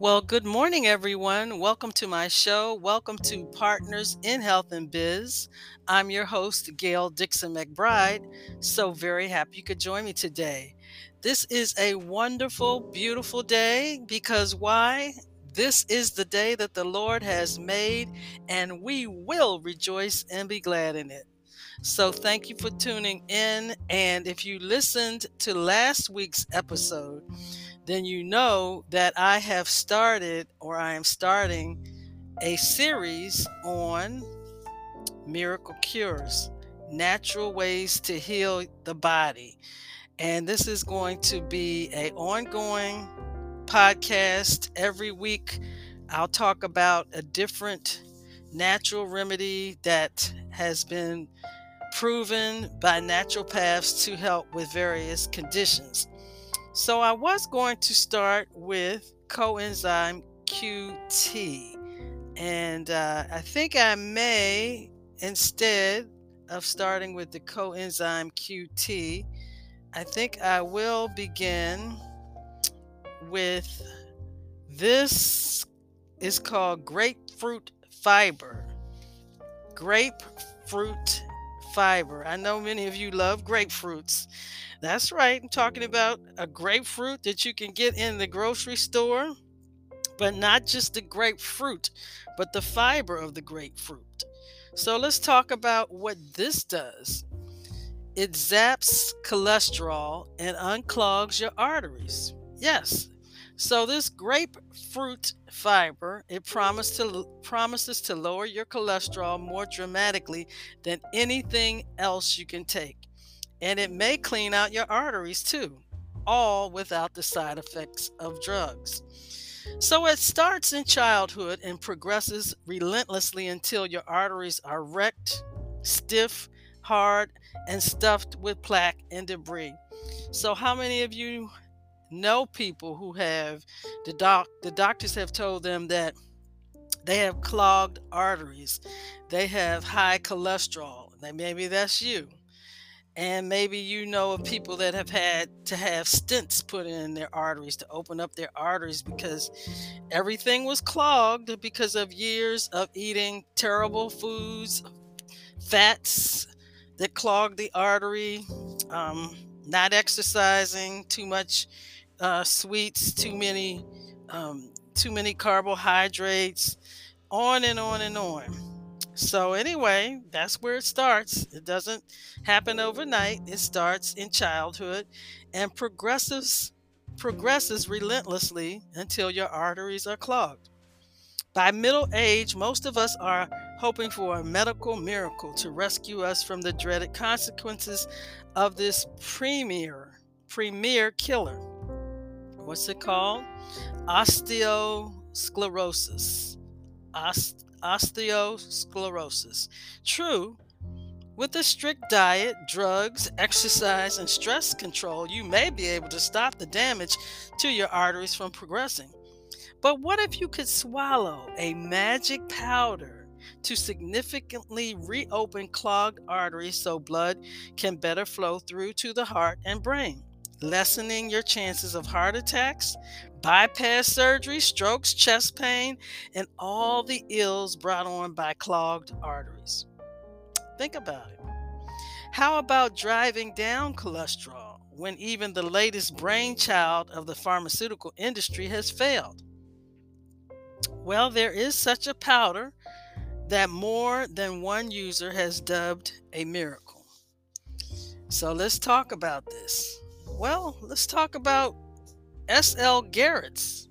Well, good morning, everyone. Welcome to my show. Welcome to Partners in Health and Biz. I'm your host, Gail Dixon McBride. So very happy you could join me today. This is a wonderful, beautiful day because why? This is the day that the Lord has made, and we will rejoice and be glad in it. So, thank you for tuning in. And if you listened to last week's episode, then you know that I have started or I am starting a series on miracle cures, natural ways to heal the body. And this is going to be a ongoing podcast every week. I'll talk about a different natural remedy that has been proven by naturopaths to help with various conditions. So I was going to start with coenzyme QT. And uh, I think I may, instead of starting with the coenzyme QT, I think I will begin with this is called grapefruit fiber. Grapefruit fiber. I know many of you love grapefruits. That's right. I'm talking about a grapefruit that you can get in the grocery store, but not just the grapefruit, but the fiber of the grapefruit. So let's talk about what this does. It zaps cholesterol and unclogs your arteries. Yes. So this grapefruit fiber, it promises to promises to lower your cholesterol more dramatically than anything else you can take and it may clean out your arteries too, all without the side effects of drugs. So it starts in childhood and progresses relentlessly until your arteries are wrecked, stiff, hard, and stuffed with plaque and debris. So, how many of you know people who have the doc the doctors have told them that they have clogged arteries, they have high cholesterol. Maybe that's you and maybe you know of people that have had to have stents put in their arteries to open up their arteries because everything was clogged because of years of eating terrible foods, fats that clogged the artery, um, not exercising, too much uh, sweets, too many, um, too many carbohydrates, on and on and on. So, anyway, that's where it starts. It doesn't happen overnight, it starts in childhood and progresses, progresses relentlessly until your arteries are clogged. By middle age, most of us are hoping for a medical miracle to rescue us from the dreaded consequences of this premier, premier killer. What's it called? Osteosclerosis. Ost- osteosclerosis. True, with a strict diet, drugs, exercise, and stress control, you may be able to stop the damage to your arteries from progressing. But what if you could swallow a magic powder to significantly reopen clogged arteries so blood can better flow through to the heart and brain? lessening your chances of heart attacks, bypass surgery, strokes, chest pain, and all the ills brought on by clogged arteries. Think about it. How about driving down cholesterol when even the latest brainchild of the pharmaceutical industry has failed? Well, there is such a powder that more than one user has dubbed a miracle. So let's talk about this. Well, let's talk about S.L. Garrett's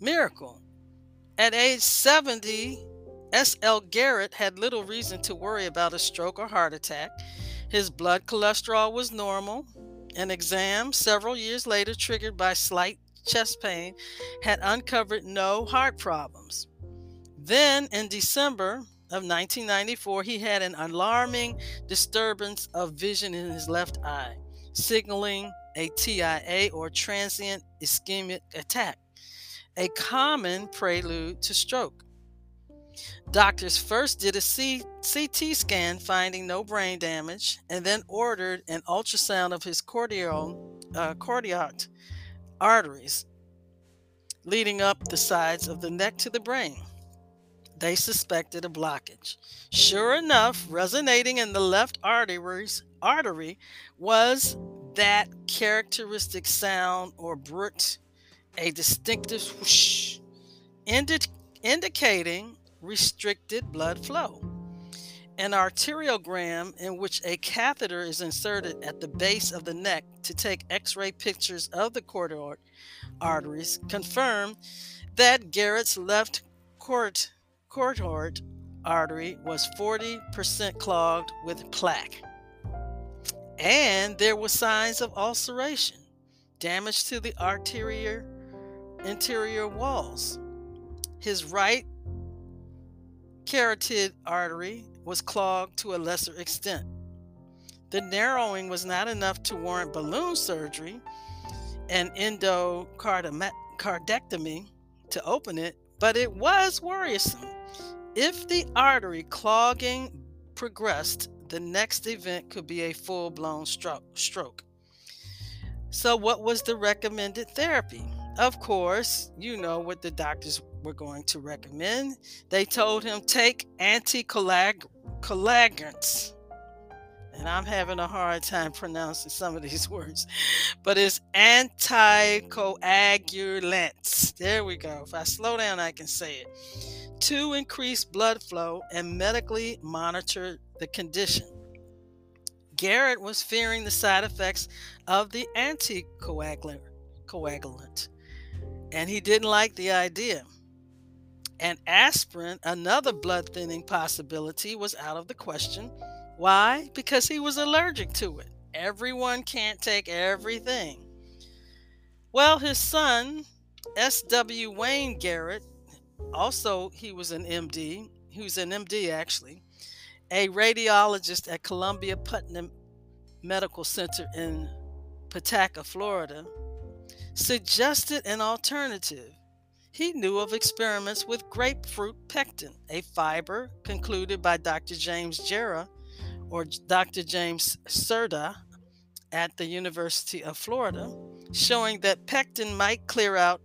miracle. At age 70, S.L. Garrett had little reason to worry about a stroke or heart attack. His blood cholesterol was normal. An exam several years later, triggered by slight chest pain, had uncovered no heart problems. Then, in December of 1994, he had an alarming disturbance of vision in his left eye, signaling a TIA or transient ischemic attack, a common prelude to stroke. Doctors first did a CT scan finding no brain damage and then ordered an ultrasound of his cordial, uh, cardiac arteries. leading up the sides of the neck to the brain. They suspected a blockage. Sure enough, resonating in the left arteries, artery was that characteristic sound or bruit, a distinctive whoosh, indi- indicating restricted blood flow. An arteriogram, in which a catheter is inserted at the base of the neck to take x ray pictures of the carotid arteries, confirmed that Garrett's left carotid artery was 40% clogged with plaque. And there were signs of ulceration, damage to the arterial interior walls. His right carotid artery was clogged to a lesser extent. The narrowing was not enough to warrant balloon surgery and endocardectomy to open it, but it was worrisome. If the artery clogging progressed, the next event could be a full blown stroke. So, what was the recommended therapy? Of course, you know what the doctors were going to recommend. They told him take anticoagulants. And I'm having a hard time pronouncing some of these words, but it's anticoagulants. There we go. If I slow down, I can say it. To increase blood flow and medically monitor the condition. Garrett was fearing the side effects of the anticoagulant, coagulant, and he didn't like the idea. And aspirin, another blood thinning possibility, was out of the question. Why? Because he was allergic to it. Everyone can't take everything. Well, his son, S.W. Wayne Garrett, also he was an MD. He was an MD actually a radiologist at Columbia Putnam Medical Center in Palatka, Florida, suggested an alternative. He knew of experiments with grapefruit pectin, a fiber concluded by Dr. James Jarrah or Dr. James Cerda at the University of Florida, showing that pectin might clear out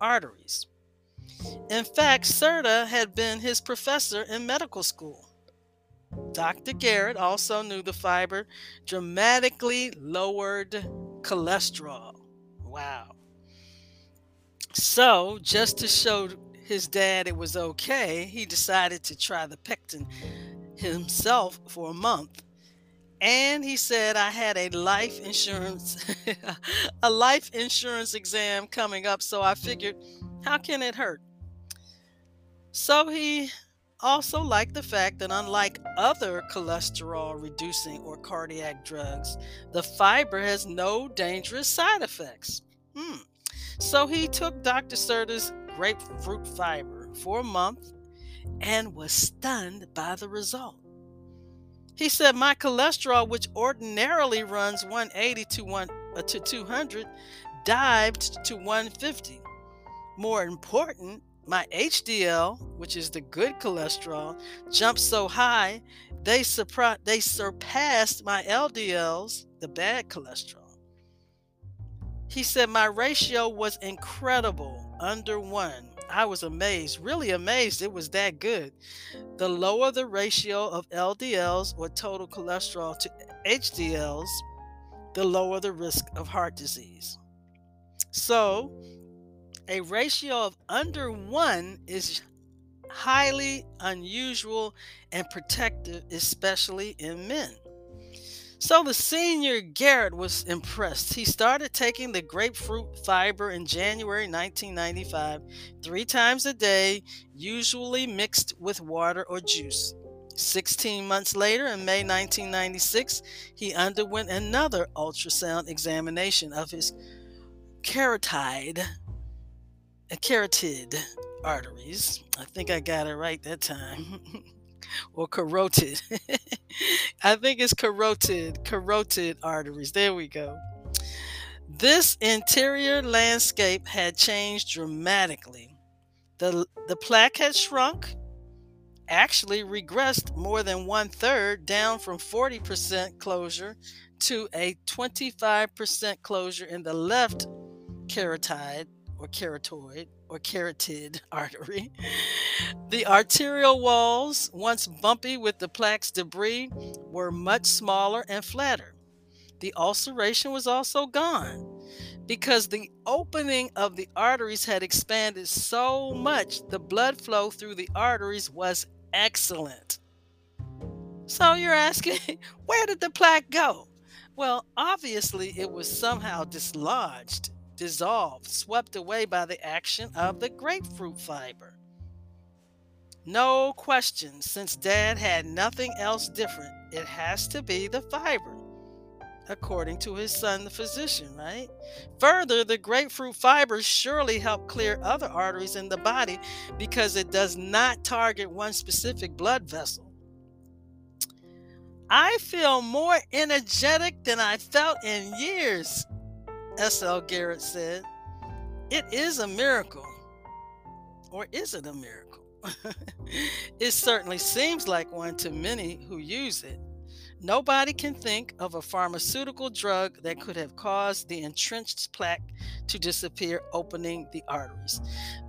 arteries. In fact, Cerda had been his professor in medical school. Dr. Garrett also knew the fiber dramatically lowered cholesterol. Wow. So, just to show his dad it was okay, he decided to try the pectin himself for a month. And he said, I had a life insurance, a life insurance exam coming up. So I figured, how can it hurt? So he also liked the fact that unlike other cholesterol reducing or cardiac drugs, the fiber has no dangerous side effects. Hmm. So he took Dr. Cerda's grapefruit fiber for a month and was stunned by the result. He said, My cholesterol, which ordinarily runs 180 to, one, uh, to 200, dived to 150. More important, my HDL, which is the good cholesterol, jumped so high they, surpri- they surpassed my LDLs, the bad cholesterol. He said my ratio was incredible, under one. I was amazed, really amazed it was that good. The lower the ratio of LDLs or total cholesterol to HDLs, the lower the risk of heart disease. So, a ratio of under one is highly unusual and protective, especially in men. So the senior Garrett was impressed. He started taking the grapefruit fiber in January 1995, three times a day, usually mixed with water or juice. 16 months later, in May 1996, he underwent another ultrasound examination of his carotid carotid arteries. I think I got it right that time. or carotid. I think it's carotid, carotid arteries. There we go. This interior landscape had changed dramatically. The, the plaque had shrunk, actually regressed more than one third, down from 40% closure to a 25% closure in the left carotid or carotid or carotid artery. The arterial walls, once bumpy with the plaque's debris, were much smaller and flatter. The ulceration was also gone because the opening of the arteries had expanded so much, the blood flow through the arteries was excellent. So you're asking, where did the plaque go? Well, obviously, it was somehow dislodged, dissolved, swept away by the action of the grapefruit fiber. No question, since dad had nothing else different, it has to be the fiber, according to his son, the physician, right? Further, the grapefruit fibers surely help clear other arteries in the body because it does not target one specific blood vessel. I feel more energetic than I felt in years, S.L. Garrett said. It is a miracle. Or is it a miracle? it certainly seems like one to many who use it. Nobody can think of a pharmaceutical drug that could have caused the entrenched plaque to disappear, opening the arteries.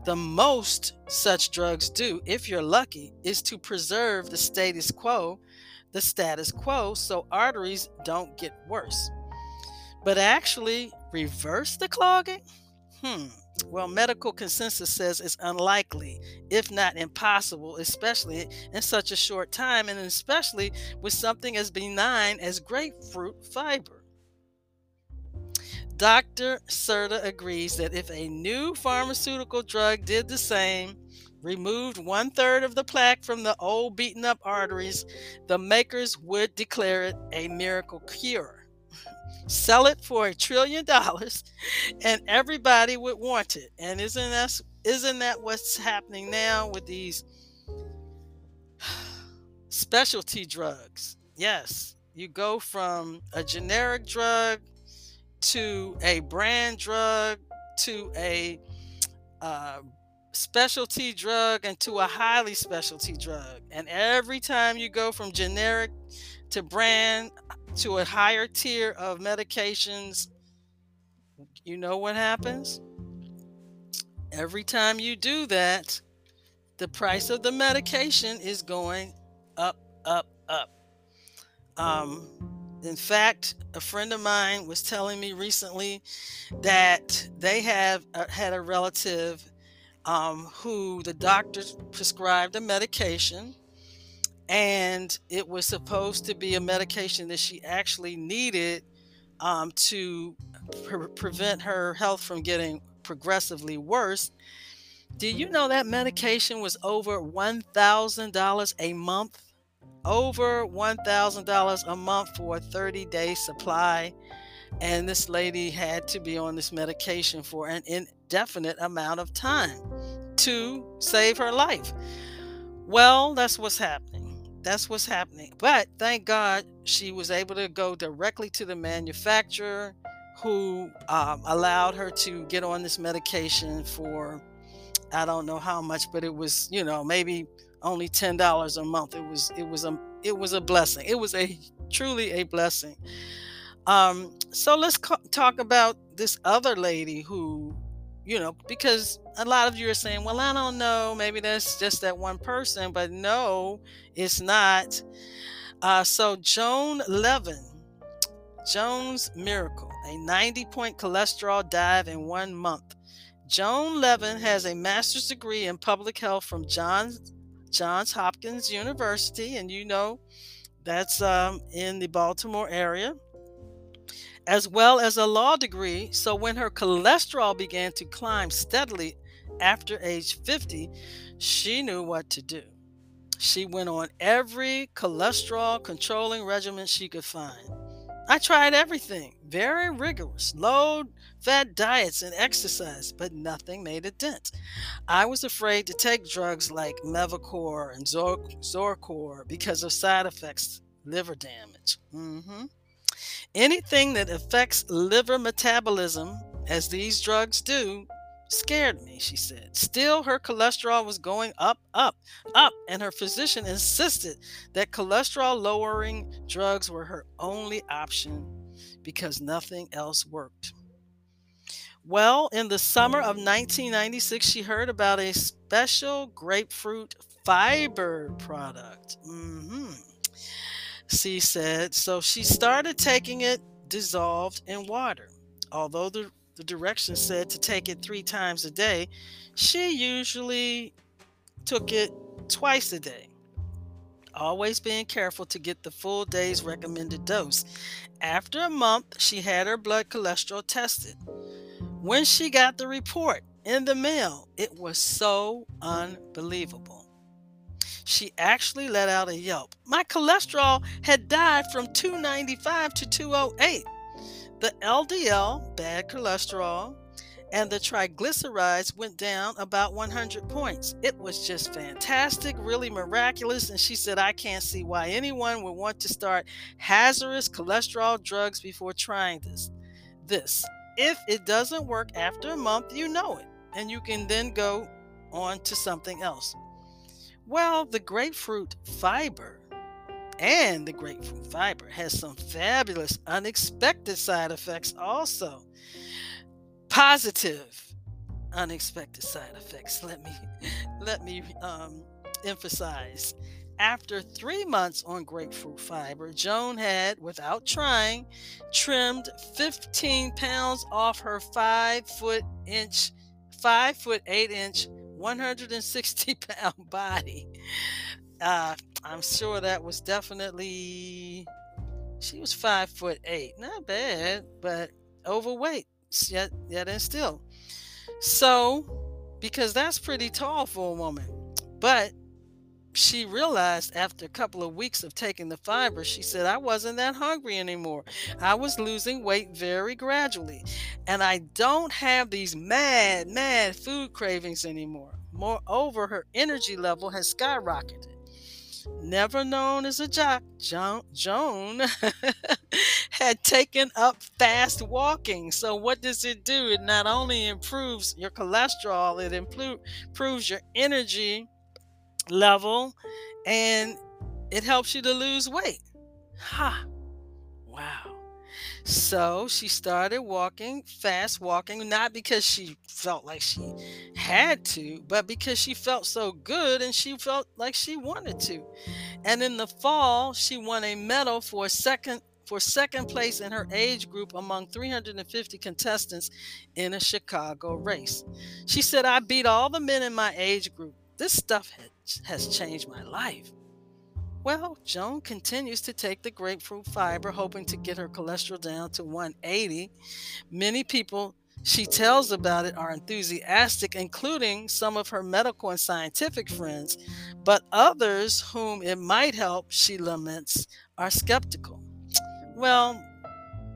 The most such drugs do, if you're lucky, is to preserve the status quo the status quo so arteries don't get worse. But actually, reverse the clogging? Hmm. Well, medical consensus says it's unlikely, if not impossible, especially in such a short time, and especially with something as benign as grapefruit fiber. Dr. Cerda agrees that if a new pharmaceutical drug did the same, removed one third of the plaque from the old beaten up arteries, the makers would declare it a miracle cure. Sell it for a trillion dollars, and everybody would want it. And isn't that isn't that what's happening now with these specialty drugs? Yes, you go from a generic drug to a brand drug to a uh, specialty drug into a highly specialty drug. And every time you go from generic to brand to a higher tier of medications, you know what happens? Every time you do that, the price of the medication is going up, up, up. Um, in fact, a friend of mine was telling me recently that they have uh, had a relative um, who the doctor prescribed a medication, and it was supposed to be a medication that she actually needed um, to pre- prevent her health from getting progressively worse. Do you know that medication was over $1,000 a month? Over $1,000 a month for a 30 day supply. And this lady had to be on this medication for an indefinite amount of time to save her life. Well, that's what's happening. That's what's happening. But thank God she was able to go directly to the manufacturer who um, allowed her to get on this medication for I don't know how much, but it was, you know, maybe only ten dollars a month. It was it was a it was a blessing. It was a truly a blessing. Um, so let's co- talk about this other lady who, you know, because a lot of you are saying, well, I don't know, maybe that's just that one person, but no, it's not. Uh, so Joan Levin, Joan's Miracle, a 90 point cholesterol dive in one month. Joan Levin has a master's degree in public health from Johns, Johns Hopkins University, and you know that's um, in the Baltimore area as well as a law degree. So when her cholesterol began to climb steadily after age 50, she knew what to do. She went on every cholesterol controlling regimen she could find. I tried everything, very rigorous, low fat diets and exercise, but nothing made a dent. I was afraid to take drugs like Mevacor and Zor- Zocor because of side effects, liver damage. Mm-hmm. Anything that affects liver metabolism, as these drugs do, scared me, she said. Still, her cholesterol was going up, up, up, and her physician insisted that cholesterol lowering drugs were her only option because nothing else worked. Well, in the summer of 1996, she heard about a special grapefruit fiber product. Mm-hmm. She said, so she started taking it dissolved in water. Although the, the directions said to take it three times a day, she usually took it twice a day. Always being careful to get the full day's recommended dose. After a month, she had her blood cholesterol tested. When she got the report in the mail, it was so unbelievable. She actually let out a yelp. My cholesterol had died from 295 to 208. The LDL, bad cholesterol, and the triglycerides went down about 100 points. It was just fantastic, really miraculous. And she said, I can't see why anyone would want to start hazardous cholesterol drugs before trying this. This. If it doesn't work after a month, you know it, and you can then go on to something else. Well, the grapefruit fiber and the grapefruit fiber has some fabulous unexpected side effects also. Positive unexpected side effects let me let me um, emphasize. After three months on grapefruit fiber joan had without trying trimmed 15 pounds off her five foot inch five foot eight inch 160 pound body uh, i'm sure that was definitely she was five foot eight not bad but overweight yet yet and still. So, because that's pretty tall for a woman. But she realized after a couple of weeks of taking the fiber, she said, I wasn't that hungry anymore. I was losing weight very gradually. And I don't have these mad, mad food cravings anymore. Moreover, her energy level has skyrocketed. Never known as a jock, Joan, Joan had taken up fast walking. So, what does it do? It not only improves your cholesterol, it improves your energy level and it helps you to lose weight. Ha! Wow. So she started walking, fast walking, not because she felt like she had to, but because she felt so good and she felt like she wanted to. And in the fall, she won a medal for second for second place in her age group among 350 contestants in a Chicago race. She said, I beat all the men in my age group. This stuff has changed my life. Well, Joan continues to take the grapefruit fiber, hoping to get her cholesterol down to 180. Many people she tells about it are enthusiastic, including some of her medical and scientific friends, but others whom it might help, she laments, are skeptical. Well,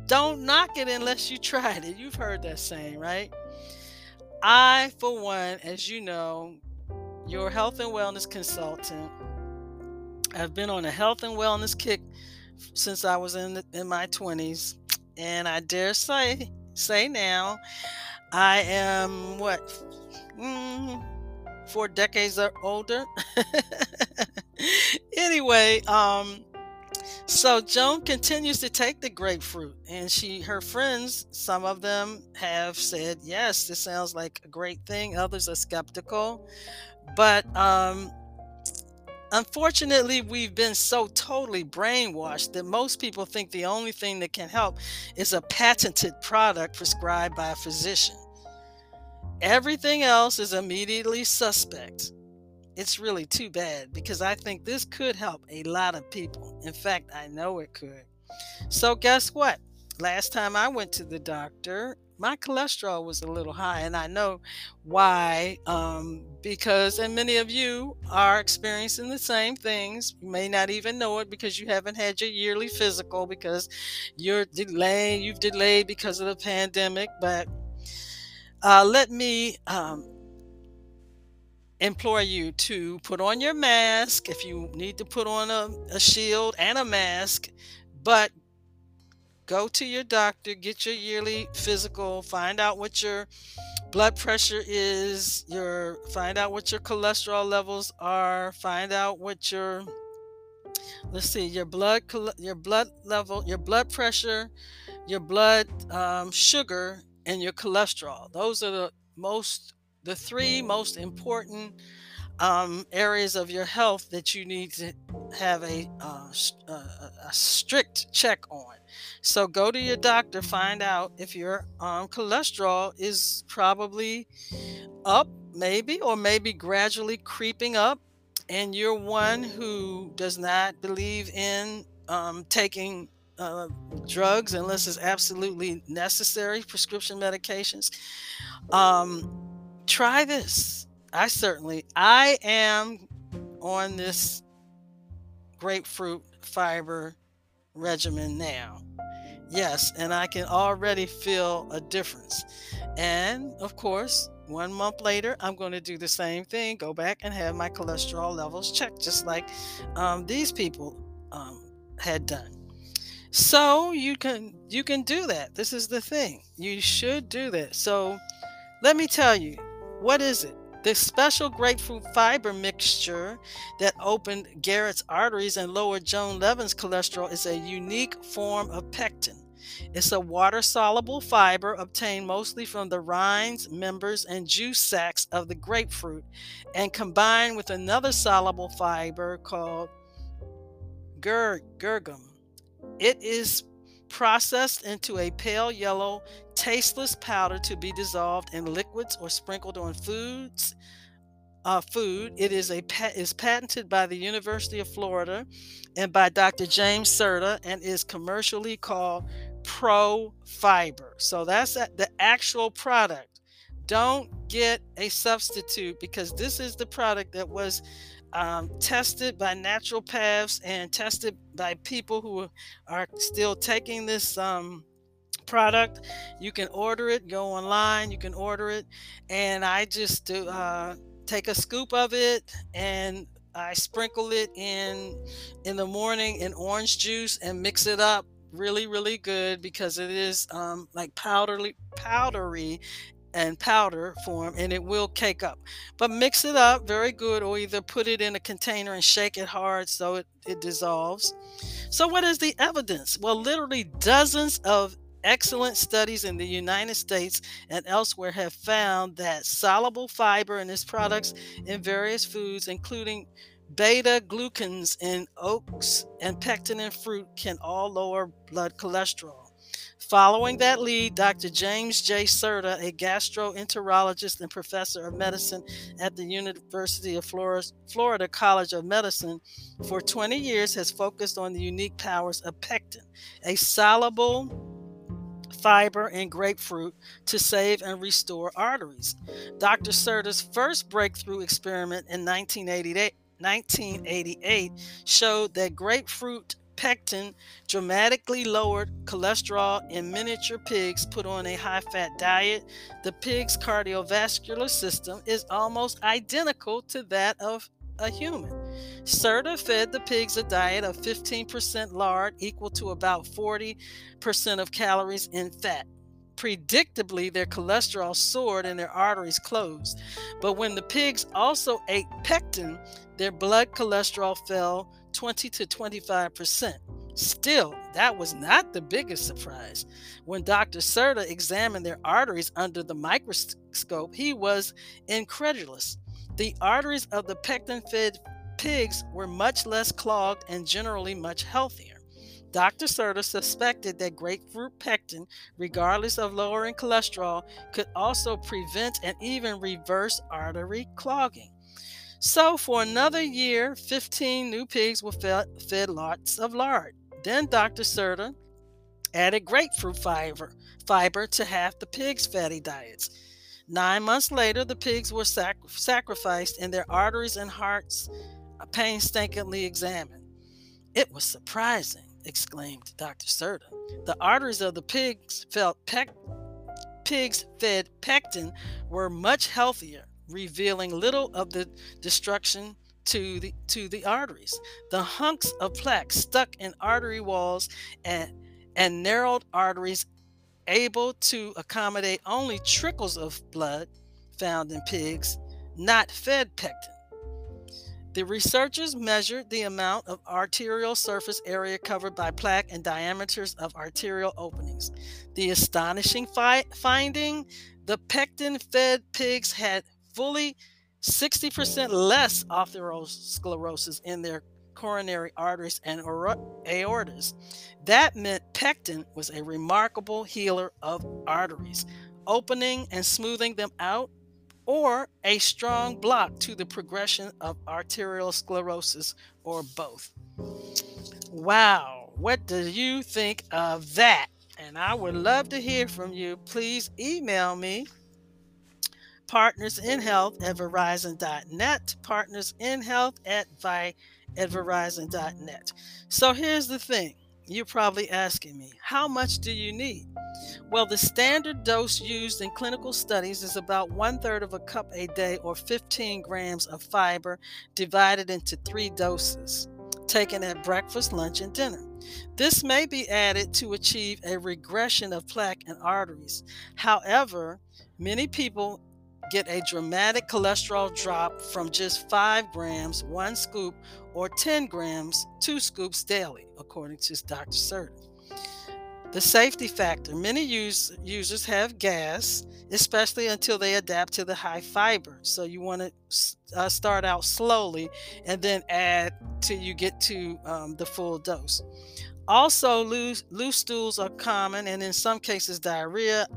don't knock it unless you tried it. You've heard that saying, right? I, for one, as you know, your health and wellness consultant, I've been on a health and wellness kick since I was in in my 20s, and I dare say say now, I am what mm, four decades or older. anyway, um, so Joan continues to take the grapefruit, and she, her friends, some of them have said, "Yes, this sounds like a great thing." Others are skeptical, but um, Unfortunately, we've been so totally brainwashed that most people think the only thing that can help is a patented product prescribed by a physician. Everything else is immediately suspect. It's really too bad because I think this could help a lot of people. In fact, I know it could. So, guess what? Last time I went to the doctor, my cholesterol was a little high, and I know why. Um, because, and many of you are experiencing the same things. You may not even know it because you haven't had your yearly physical because you're delayed. You've delayed because of the pandemic. But uh, let me um, implore you to put on your mask if you need to put on a, a shield and a mask. But go to your doctor, get your yearly physical, find out what your blood pressure is, your find out what your cholesterol levels are, find out what your let's see, your blood your blood level, your blood pressure, your blood um, sugar and your cholesterol. Those are the most, the three most important um, areas of your health that you need to have a, uh, uh, a strict check on. So go to your doctor, find out if your um, cholesterol is probably up, maybe, or maybe gradually creeping up, and you're one who does not believe in um, taking uh, drugs unless it's absolutely necessary, prescription medications. Um, try this I certainly I am on this grapefruit fiber regimen now. Yes, and I can already feel a difference. And of course, one month later, I'm going to do the same thing, go back and have my cholesterol levels checked, just like um, these people um, had done. So you can you can do that. This is the thing. You should do that. So let me tell you, what is it? The special grapefruit fiber mixture that opened Garrett's arteries and lowered Joan Levin's cholesterol is a unique form of pectin. It's a water soluble fiber obtained mostly from the rinds, members, and juice sacs of the grapefruit and combined with another soluble fiber called ger- guar gum. It is processed into a pale yellow, tasteless powder to be dissolved in liquids or sprinkled on foods. Uh, food. It is a is patented by the University of Florida and by Dr. James Cerda and is commercially called Pro Fiber. So that's the actual product. Don't get a substitute because this is the product that was um, tested by naturopaths and tested by people who are still taking this um, product. You can order it, go online, you can order it. And I just do, uh, take a scoop of it and I sprinkle it in in the morning in orange juice and mix it up really really good because it is um, like powdery powdery and powder form and it will cake up. But mix it up very good or either put it in a container and shake it hard so it, it dissolves. So what is the evidence? Well literally dozens of excellent studies in the united states and elsewhere have found that soluble fiber in its products in various foods including beta glucans in oats and pectin in fruit can all lower blood cholesterol Following that lead, Dr. James J. Cerda, a gastroenterologist and professor of medicine at the University of Florida College of Medicine, for 20 years has focused on the unique powers of pectin, a soluble fiber in grapefruit to save and restore arteries. Dr. Cerda's first breakthrough experiment in 1988 1988 showed that grapefruit pectin dramatically lowered cholesterol in miniature pigs put on a high fat diet. The pig's cardiovascular system is almost identical to that of a human. Cerda fed the pigs a diet of 15% lard, equal to about 40% of calories in fat. Predictably, their cholesterol soared and their arteries closed. But when the pigs also ate pectin, their blood cholesterol fell 20 to 25%. Still, that was not the biggest surprise. When Dr. Cerda examined their arteries under the microscope, he was incredulous. The arteries of the pectin fed pigs were much less clogged and generally much healthier. Dr. Cerda suspected that grapefruit pectin, regardless of lowering cholesterol, could also prevent and even reverse artery clogging. So, for another year, 15 new pigs were fed, fed lots of lard. Then Dr. Cerda added grapefruit fiber, fiber to half the pigs' fatty diets. Nine months later, the pigs were sac- sacrificed and their arteries and hearts painstakingly examined. It was surprising, exclaimed Dr. Cerda. The arteries of the pigs felt pec- pigs fed pectin were much healthier revealing little of the destruction to the to the arteries. The hunks of plaque stuck in artery walls and and narrowed arteries able to accommodate only trickles of blood found in pigs, not fed pectin. The researchers measured the amount of arterial surface area covered by plaque and diameters of arterial openings. The astonishing fi- finding the pectin fed pigs had fully 60% less atherosclerosis in their coronary arteries and aortas. That meant pectin was a remarkable healer of arteries, opening and smoothing them out, or a strong block to the progression of arterial sclerosis, or both. Wow, what do you think of that? And I would love to hear from you. Please email me Partners in Health at Verizon.net, Partners in Health at, Vi- at Verizon.net. So here's the thing you're probably asking me, how much do you need? Well, the standard dose used in clinical studies is about one third of a cup a day or 15 grams of fiber divided into three doses, taken at breakfast, lunch, and dinner. This may be added to achieve a regression of plaque and arteries. However, many people get a dramatic cholesterol drop from just 5 grams, one scoop, or 10 grams, two scoops daily, according to Dr. Cerda. The safety factor many use, users have gas, especially until they adapt to the high fiber. So you want to uh, start out slowly and then add till you get to um, the full dose. Also, loose, loose stools are common and in some cases diarrhea.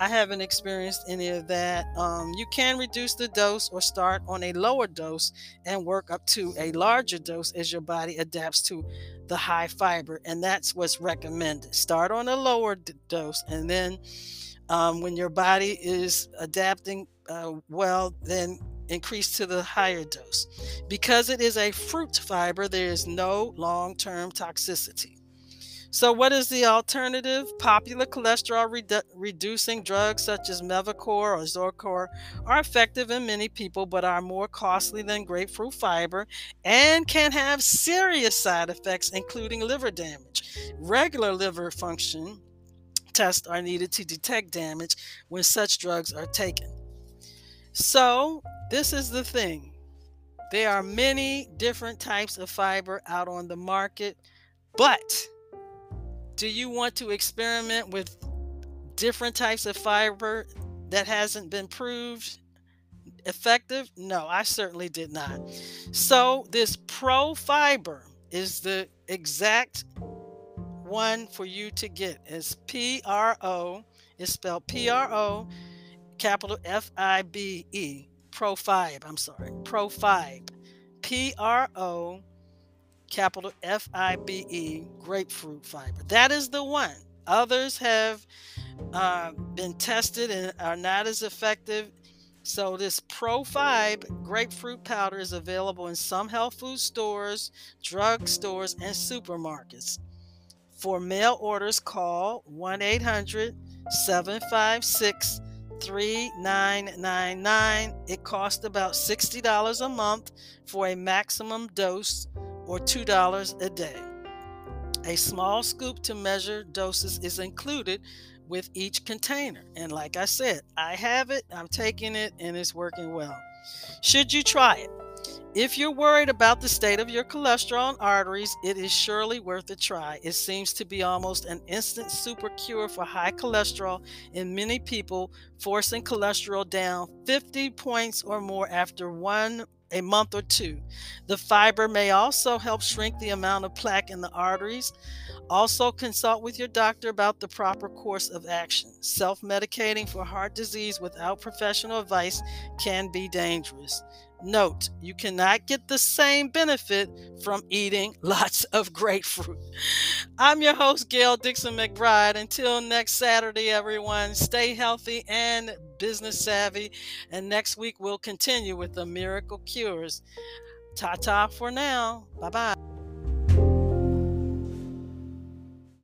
I haven't experienced any of that. Um, you can reduce the dose or start on a lower dose and work up to a larger dose as your body adapts to the high fiber. And that's what's recommended. Start on a lower d- dose, and then um, when your body is adapting uh, well, then increase to the higher dose. Because it is a fruit fiber, there is no long term toxicity. So, what is the alternative? Popular cholesterol redu- reducing drugs such as Mevacor or Zocor are effective in many people, but are more costly than grapefruit fiber and can have serious side effects, including liver damage. Regular liver function tests are needed to detect damage when such drugs are taken. So, this is the thing there are many different types of fiber out on the market, but do you want to experiment with different types of fiber that hasn't been proved effective? No, I certainly did not. So, this Pro Fiber is the exact one for you to get. It's P R O, it's spelled P R O, capital F I B E, Pro Fibe, I'm sorry, Pro Fibe, P R O capital F I B E, grapefruit fiber. That is the one. Others have uh, been tested and are not as effective. So, this ProFibe grapefruit powder is available in some health food stores, drug stores, and supermarkets. For mail orders, call 1 800 756 3999. It costs about $60 a month for a maximum dose or $2 a day. A small scoop to measure doses is included with each container. And like I said, I have it, I'm taking it, and it's working well. Should you try it? If you're worried about the state of your cholesterol and arteries, it is surely worth a try. It seems to be almost an instant super cure for high cholesterol in many people, forcing cholesterol down 50 points or more after one a month or two. The fiber may also help shrink the amount of plaque in the arteries. Also, consult with your doctor about the proper course of action. Self medicating for heart disease without professional advice can be dangerous. Note, you cannot get the same benefit from eating lots of grapefruit. I'm your host, Gail Dixon McBride. Until next Saturday, everyone, stay healthy and business savvy. And next week, we'll continue with the miracle cures. Ta ta for now. Bye bye.